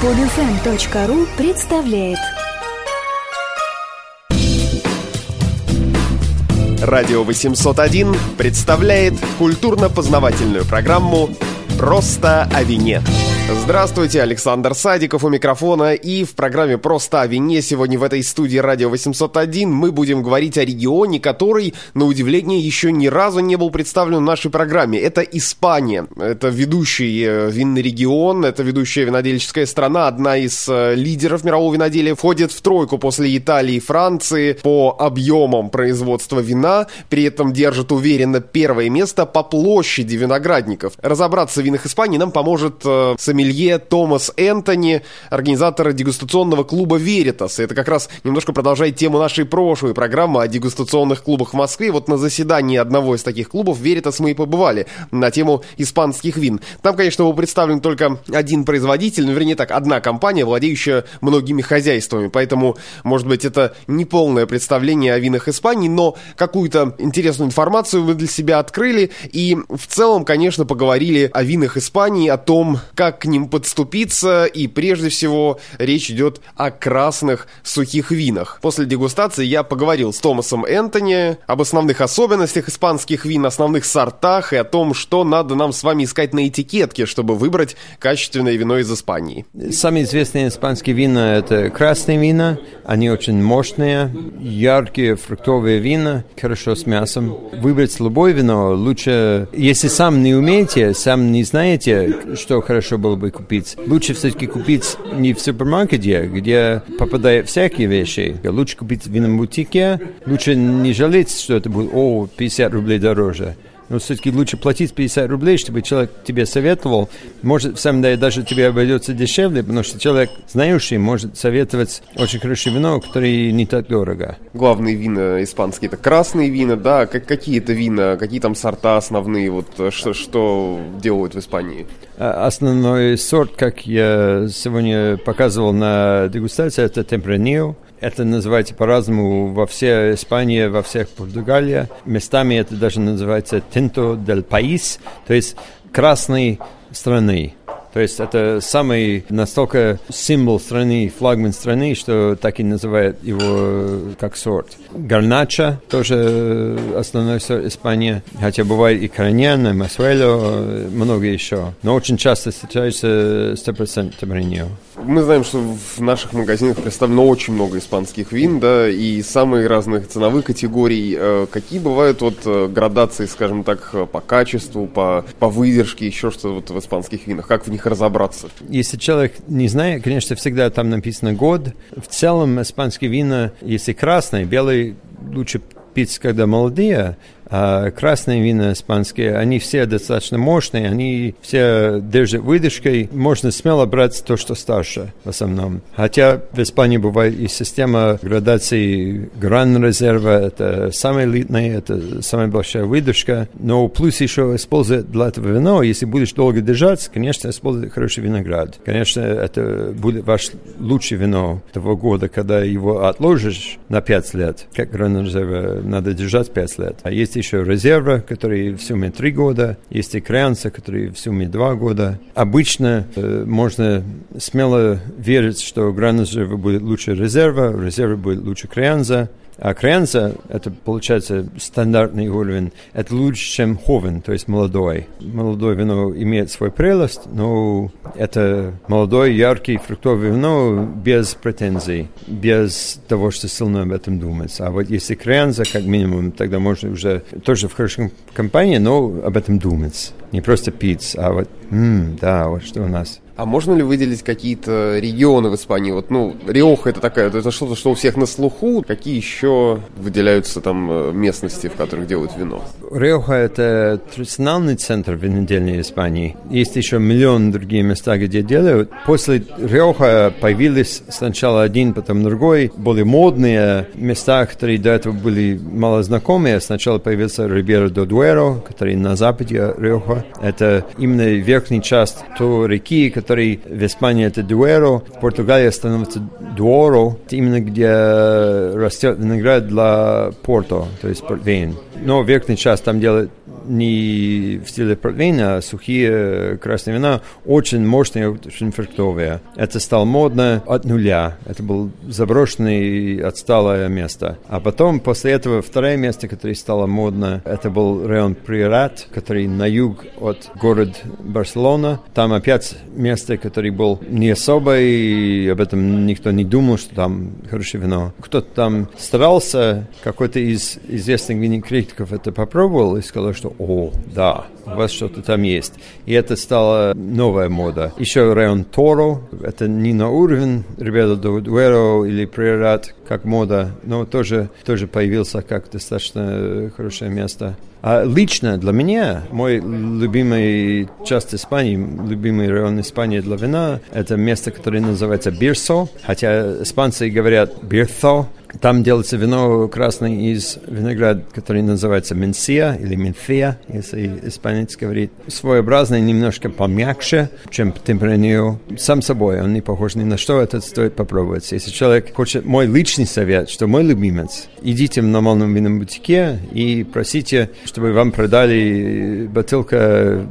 Подфм.ру представляет Радио 801 представляет культурно-познавательную программу «Просто о вине». Здравствуйте, Александр Садиков у микрофона и в программе «Просто о вине» сегодня в этой студии «Радио 801» мы будем говорить о регионе, который, на удивление, еще ни разу не был представлен в нашей программе. Это Испания. Это ведущий э, винный регион, это ведущая винодельческая страна, одна из э, лидеров мирового виноделия, входит в тройку после Италии и Франции по объемам производства вина, при этом держит уверенно первое место по площади виноградников. Разобраться в винах Испании нам поможет э, сомелье Томас Энтони, организатор дегустационного клуба «Веритас». Это как раз немножко продолжает тему нашей прошлой программы о дегустационных клубах в Москве. Вот на заседании одного из таких клубов «Веритас» мы и побывали на тему испанских вин. Там, конечно, был представлен только один производитель, ну, вернее так, одна компания, владеющая многими хозяйствами. Поэтому, может быть, это не полное представление о винах Испании, но какую-то интересную информацию вы для себя открыли. И в целом, конечно, поговорили о винах Испании, о том, как к ним подступиться, и прежде всего речь идет о красных сухих винах. После дегустации я поговорил с Томасом Энтони об основных особенностях испанских вин, основных сортах и о том, что надо нам с вами искать на этикетке, чтобы выбрать качественное вино из Испании. Самые известные испанские вина – это красные вина, они очень мощные, яркие фруктовые вина, хорошо с мясом. Выбрать любое вино лучше, если сам не умеете, сам не знаете, что хорошо было бы купить. Лучше все-таки купить не в супермаркете, где попадают всякие вещи. Лучше купить в винном бутике. Лучше не жалеть, что это будет, о, 50 рублей дороже но все-таки лучше платить 50 рублей, чтобы человек тебе советовал. Может, в самом деле, даже тебе обойдется дешевле, потому что человек, знающий, может советовать очень хорошее вино, которое не так дорого. Главные вина испанские – это красные вина, да? Как, какие это вина, какие там сорта основные, вот что, что делают в Испании? А, основной сорт, как я сегодня показывал на дегустации, это темпранилlo. Это называется по-разному во всей Испании, во всех Португалии. Местами это даже называется «tinto del país», то есть «красной страны». То есть это самый настолько символ страны, флагман страны, что так и называют его как сорт. Гарнача тоже основной сорт Испании, хотя бывает и Краньяна, Масуэло, много еще. Но очень часто встречается 100% Темриньо. Мы знаем, что в наших магазинах представлено очень много испанских вин, да, и самые разных ценовых категорий. Э, какие бывают вот э, градации, скажем так, по качеству, по, по выдержке, еще что-то вот в испанских винах? Как в них разобраться? Если человек не знает, конечно, всегда там написано год. В целом испанские вина, если красные, белые лучше пить, когда молодые, а красные вина испанские, они все достаточно мощные, они все держат выдержкой. Можно смело брать то, что старше в основном. Хотя в Испании бывает и система градации гран резерва, это самая элитная, это самая большая выдержка. Но плюс еще использовать для этого вино, если будешь долго держаться, конечно, использовать хороший виноград. Конечно, это будет ваш лучшее вино того года, когда его отложишь на 5 лет. Как гран резерва надо держать 5 лет. А если еще резерва, который в сумме 3 года, есть и креанца, который в сумме 2 года. Обычно э, можно смело верить, что гран резерва будет лучше резерва, резерва будет лучше креанза, а Креанза, это получается стандартный уровень, это лучше, чем Ховен, то есть молодой. Молодое вино имеет свой прелесть, но это молодой, яркий фруктовый вино без претензий, без того, что сильно об этом думать. А вот если Креанза, как минимум, тогда можно уже тоже в хорошей компании, но об этом думать. Не просто пить, а вот, м-м, да, вот что у нас. А можно ли выделить какие-то регионы в Испании? Вот, ну, Риоха это такая, это что-то, что у всех на слуху. Какие еще выделяются там э, местности, в которых делают вино? Риоха это традиционный центр винодельни Испании. Есть еще миллион других места, где делают. После Риоха появились сначала один, потом другой, более модные места, которые до этого были мало знакомые. Сначала появился Рибера до Дуэро, который на западе Риоха. Это именно верхняя часть той реки, который в Испании это Дуэро, в Португалии становится Дуоро, именно где растет виноград для Порто, то есть портвейн. Но верхняя часть там делают не в стиле портвейна, сухие красные вина, очень мощные, очень фруктовые. Это стало модно от нуля. Это был заброшенное отсталое место. А потом, после этого, второе место, которое стало модно, это был район Приорат, который на юг от города Барселона. Там опять место, которое был не особо, и об этом никто не думал, что там хорошее вино. Кто-то там старался, какой-то из известных винокритиков это попробовал и сказал, что «О, да, у вас что-то там есть». И это стала новая мода. Еще район Торо, это не на уровень Ребело до Дуэро или Приорат, как мода, но тоже, тоже появился как достаточно хорошее место. А лично для меня, мой любимый часть Испании, любимый район Испании для вина, это место, которое называется Бирсо, хотя испанцы говорят Бирсо, там делается вино красное из винограда, который называется Менсия или Менфия, если испанец говорит. Своеобразный, немножко помягче, чем Темпраньо. Сам собой, он не похож ни на что, это стоит попробовать. Если человек хочет, мой личный совет, что мой любимец, идите в нормальном винном бутике и просите, чтобы вам продали бутылка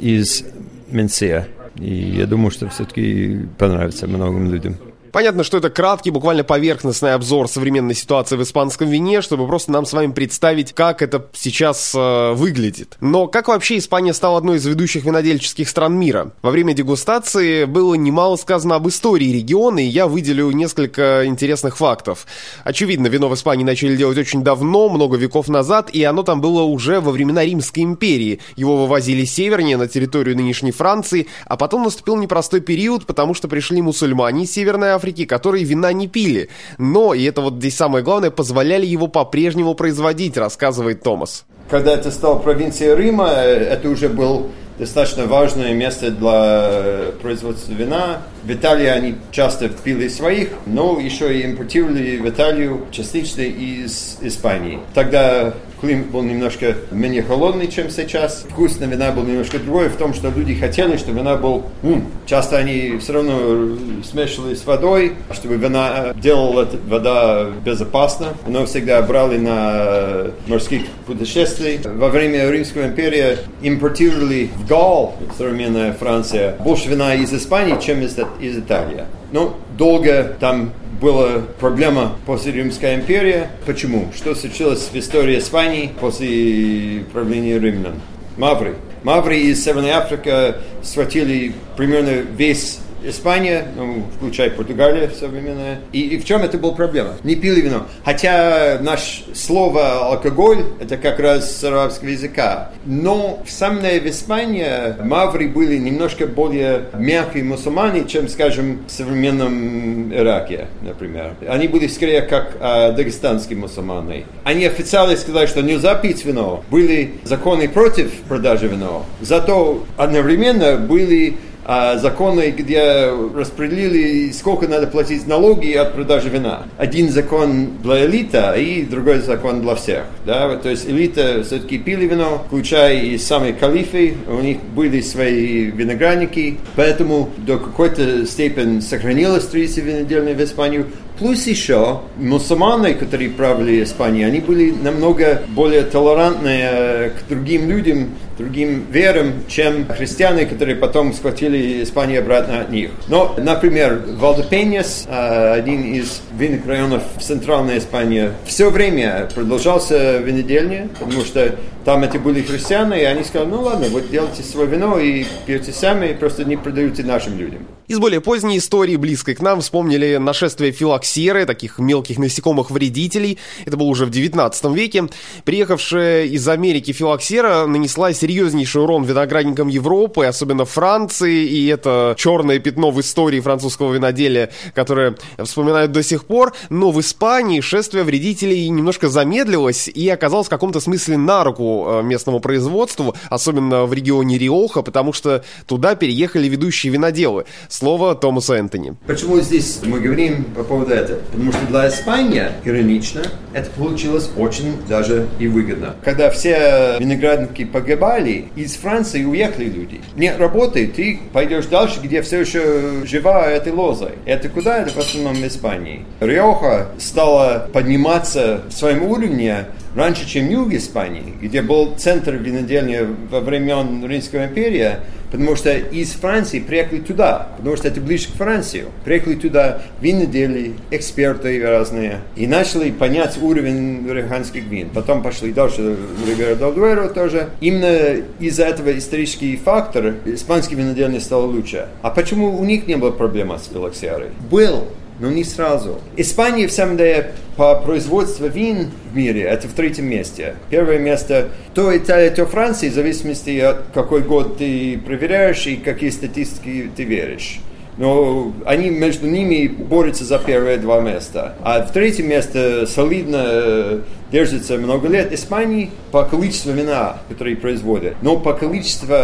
из Менсия. И я думаю, что все-таки понравится многим людям. Понятно, что это краткий, буквально поверхностный обзор современной ситуации в испанском вине, чтобы просто нам с вами представить, как это сейчас э, выглядит. Но как вообще Испания стала одной из ведущих винодельческих стран мира? Во время дегустации было немало сказано об истории региона, и я выделю несколько интересных фактов. Очевидно, вино в Испании начали делать очень давно, много веков назад, и оно там было уже во времена Римской империи. Его вывозили севернее, на территорию нынешней Франции, а потом наступил непростой период, потому что пришли мусульмане из Северной Африки, которые вина не пили. Но, и это вот здесь самое главное, позволяли его по-прежнему производить, рассказывает Томас. Когда это стал провинцией Рима, это уже был достаточно важное место для производства вина. В Италии они часто пили своих, но еще и импортировали в Италию частично из Испании. Тогда климат был немножко менее холодный, чем сейчас. Вкус на вина был немножко другой в том, что люди хотели, чтобы вина был... М, часто они все равно смешивали с водой, чтобы вина делала эта вода безопасно. Но всегда брали на морских путешествий. Во время Римской империи импортировали в Гал, современная Франция, больше вина из Испании, чем из, из Италии. Ну, долго там была проблема после Римской империи. Почему? Что случилось в истории Испании после правления римлян? Мавры. Мавры из Северной Африки схватили примерно весь Испания, ну, включая Португалия современная. И, и в чем это была проблема? Не пили вино. Хотя наше слово алкоголь, это как раз с арабского языка. Но в самой Испании маври были немножко более мягкие мусульмане, чем, скажем, в современном Ираке, например. Они были скорее как э, дагестанские мусульмане. Они официально сказали, что нельзя пить вино. Были законы против продажи вина. Зато одновременно были а, законы, где распределили, сколько надо платить налоги от продажи вина. Один закон для элита и другой закон для всех. Да? То есть элита все-таки пили вино, включая и самые калифы, у них были свои виноградники, поэтому до какой-то степени сохранилась традиция винодельная в Испанию, Плюс еще мусульмане, которые правили Испанией, они были намного более толерантные к другим людям, другим верам, чем христиане, которые потом схватили Испанию обратно от них. Но, например, Валдепеньес, а, один из винных районов в центральной Испании, все время продолжался винодельня, потому что там эти были христиане, и они сказали, ну ладно, вот делайте свое вино и пьете сами, просто не продаете нашим людям. Из более поздней истории, близкой к нам, вспомнили нашествие филоксеры, таких мелких насекомых-вредителей. Это было уже в 19 веке. Приехавшая из Америки филоксера нанесла серьезнейший урон виноградникам Европы, особенно Франции, и это черное пятно в истории французского виноделия, которое вспоминают до сих пор. Но в Испании шествие вредителей немножко замедлилось и оказалось в каком-то смысле на руку э, местному производству, особенно в регионе Риоха, потому что туда переехали ведущие виноделы слово Томасу Энтони. Почему здесь мы говорим по поводу этого? Потому что для Испании, иронично, это получилось очень даже и выгодно. Когда все виноградники погибали, из Франции уехали люди. Не работает, ты пойдешь дальше, где все еще жива эта лоза. Это куда? Это в основном в Испании. Риоха стала подниматься в своем уровне раньше, чем юг Испании, где был центр винодельни во времен Римской империи, потому что из Франции приехали туда, потому что это ближе к Франции. Приехали туда винодели, эксперты разные, и начали понять уровень риганских вин. Потом пошли дальше, Ривера Дель тоже. Именно из-за этого исторический фактор испанский винодельня стал лучше. А почему у них не было проблем с филоксиарой? Был, но не сразу. Испания, в самом деле, по производству вин в мире, это в третьем месте. Первое место то Италия, то Франция, в зависимости от какой год ты проверяешь и какие статистики ты веришь. Но они между ними борются за первые два места. А в третьем месте солидно э, держится много лет Испании по количеству вина, которые производят. Но по количеству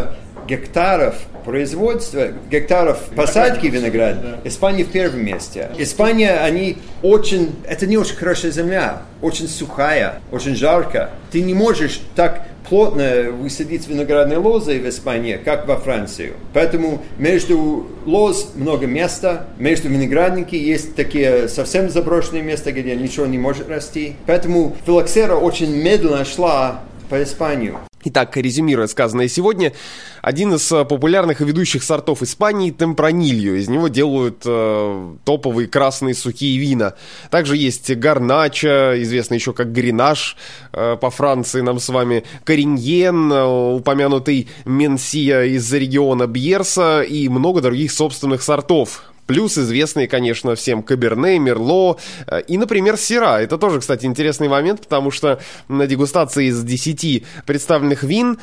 гектаров производства, гектаров посадки винограда, Испания в первом месте. Испания, они очень, это не очень хорошая земля, очень сухая, очень жарко. Ты не можешь так плотно высадить виноградные лозы в Испании, как во Франции. Поэтому между лоз много места, между виноградники есть такие совсем заброшенные места, где ничего не может расти. Поэтому филоксера очень медленно шла по Испанию. Итак, резюмируя сказанное сегодня, один из э, популярных и ведущих сортов Испании – темпранильо. Из него делают э, топовые красные сухие вина. Также есть гарнача, известный еще как гренаж э, по Франции нам с вами, кориньен, э, упомянутый менсия из региона Бьерса и много других собственных сортов. Плюс известные, конечно, всем Каберне, Мерло э, и, например, Сера. Это тоже, кстати, интересный момент, потому что на дегустации из 10 представленных вин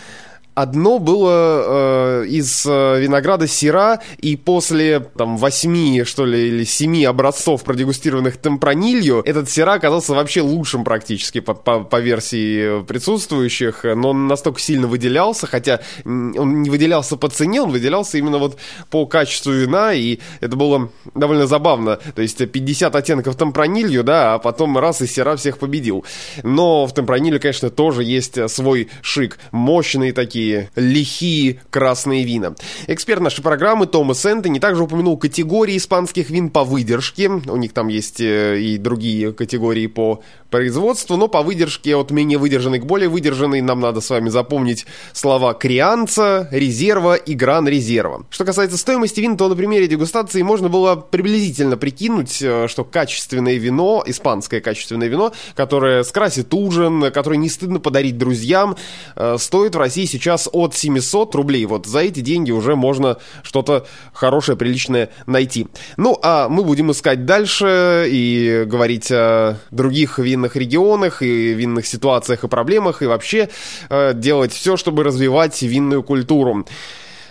Одно было э, из э, винограда Сира, и после там восьми, что ли, или семи образцов продегустированных темпранилью, этот Сира оказался вообще лучшим практически по, по, по версии присутствующих, но он настолько сильно выделялся, хотя он не выделялся по цене, он выделялся именно вот по качеству вина, и это было довольно забавно. То есть 50 оттенков темпранилью, да, а потом раз и Сира всех победил. Но в темпранилью, конечно, тоже есть свой шик. Мощные такие такие лихие красные вина. Эксперт нашей программы Томас Энтони также упомянул категории испанских вин по выдержке. У них там есть э, и другие категории по производству, но по выдержке от менее выдержанной к более выдержанной нам надо с вами запомнить слова крианца, резерва и гран резерва. Что касается стоимости вин, то на примере дегустации можно было приблизительно прикинуть, э, что качественное вино, испанское качественное вино, которое скрасит ужин, которое не стыдно подарить друзьям, э, стоит в России сейчас сейчас от 700 рублей. Вот за эти деньги уже можно что-то хорошее, приличное найти. Ну, а мы будем искать дальше и говорить о других винных регионах и винных ситуациях и проблемах, и вообще э, делать все, чтобы развивать винную культуру.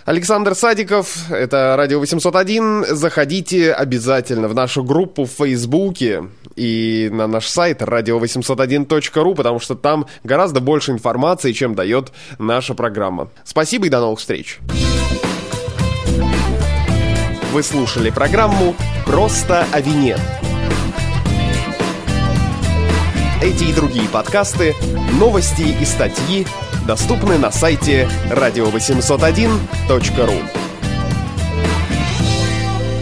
Александр Садиков, это Радио 801. Заходите обязательно в нашу группу в Фейсбуке и на наш сайт radio801.ru, потому что там гораздо больше информации, чем дает наша программа. Спасибо и до новых встреч. Вы слушали программу «Просто о вине». Эти и другие подкасты, новости и статьи – доступны на сайте radio801.ru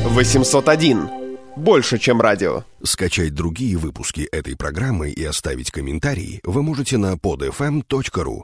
801. Больше, чем радио. Скачать другие выпуски этой программы и оставить комментарии вы можете на podfm.ru.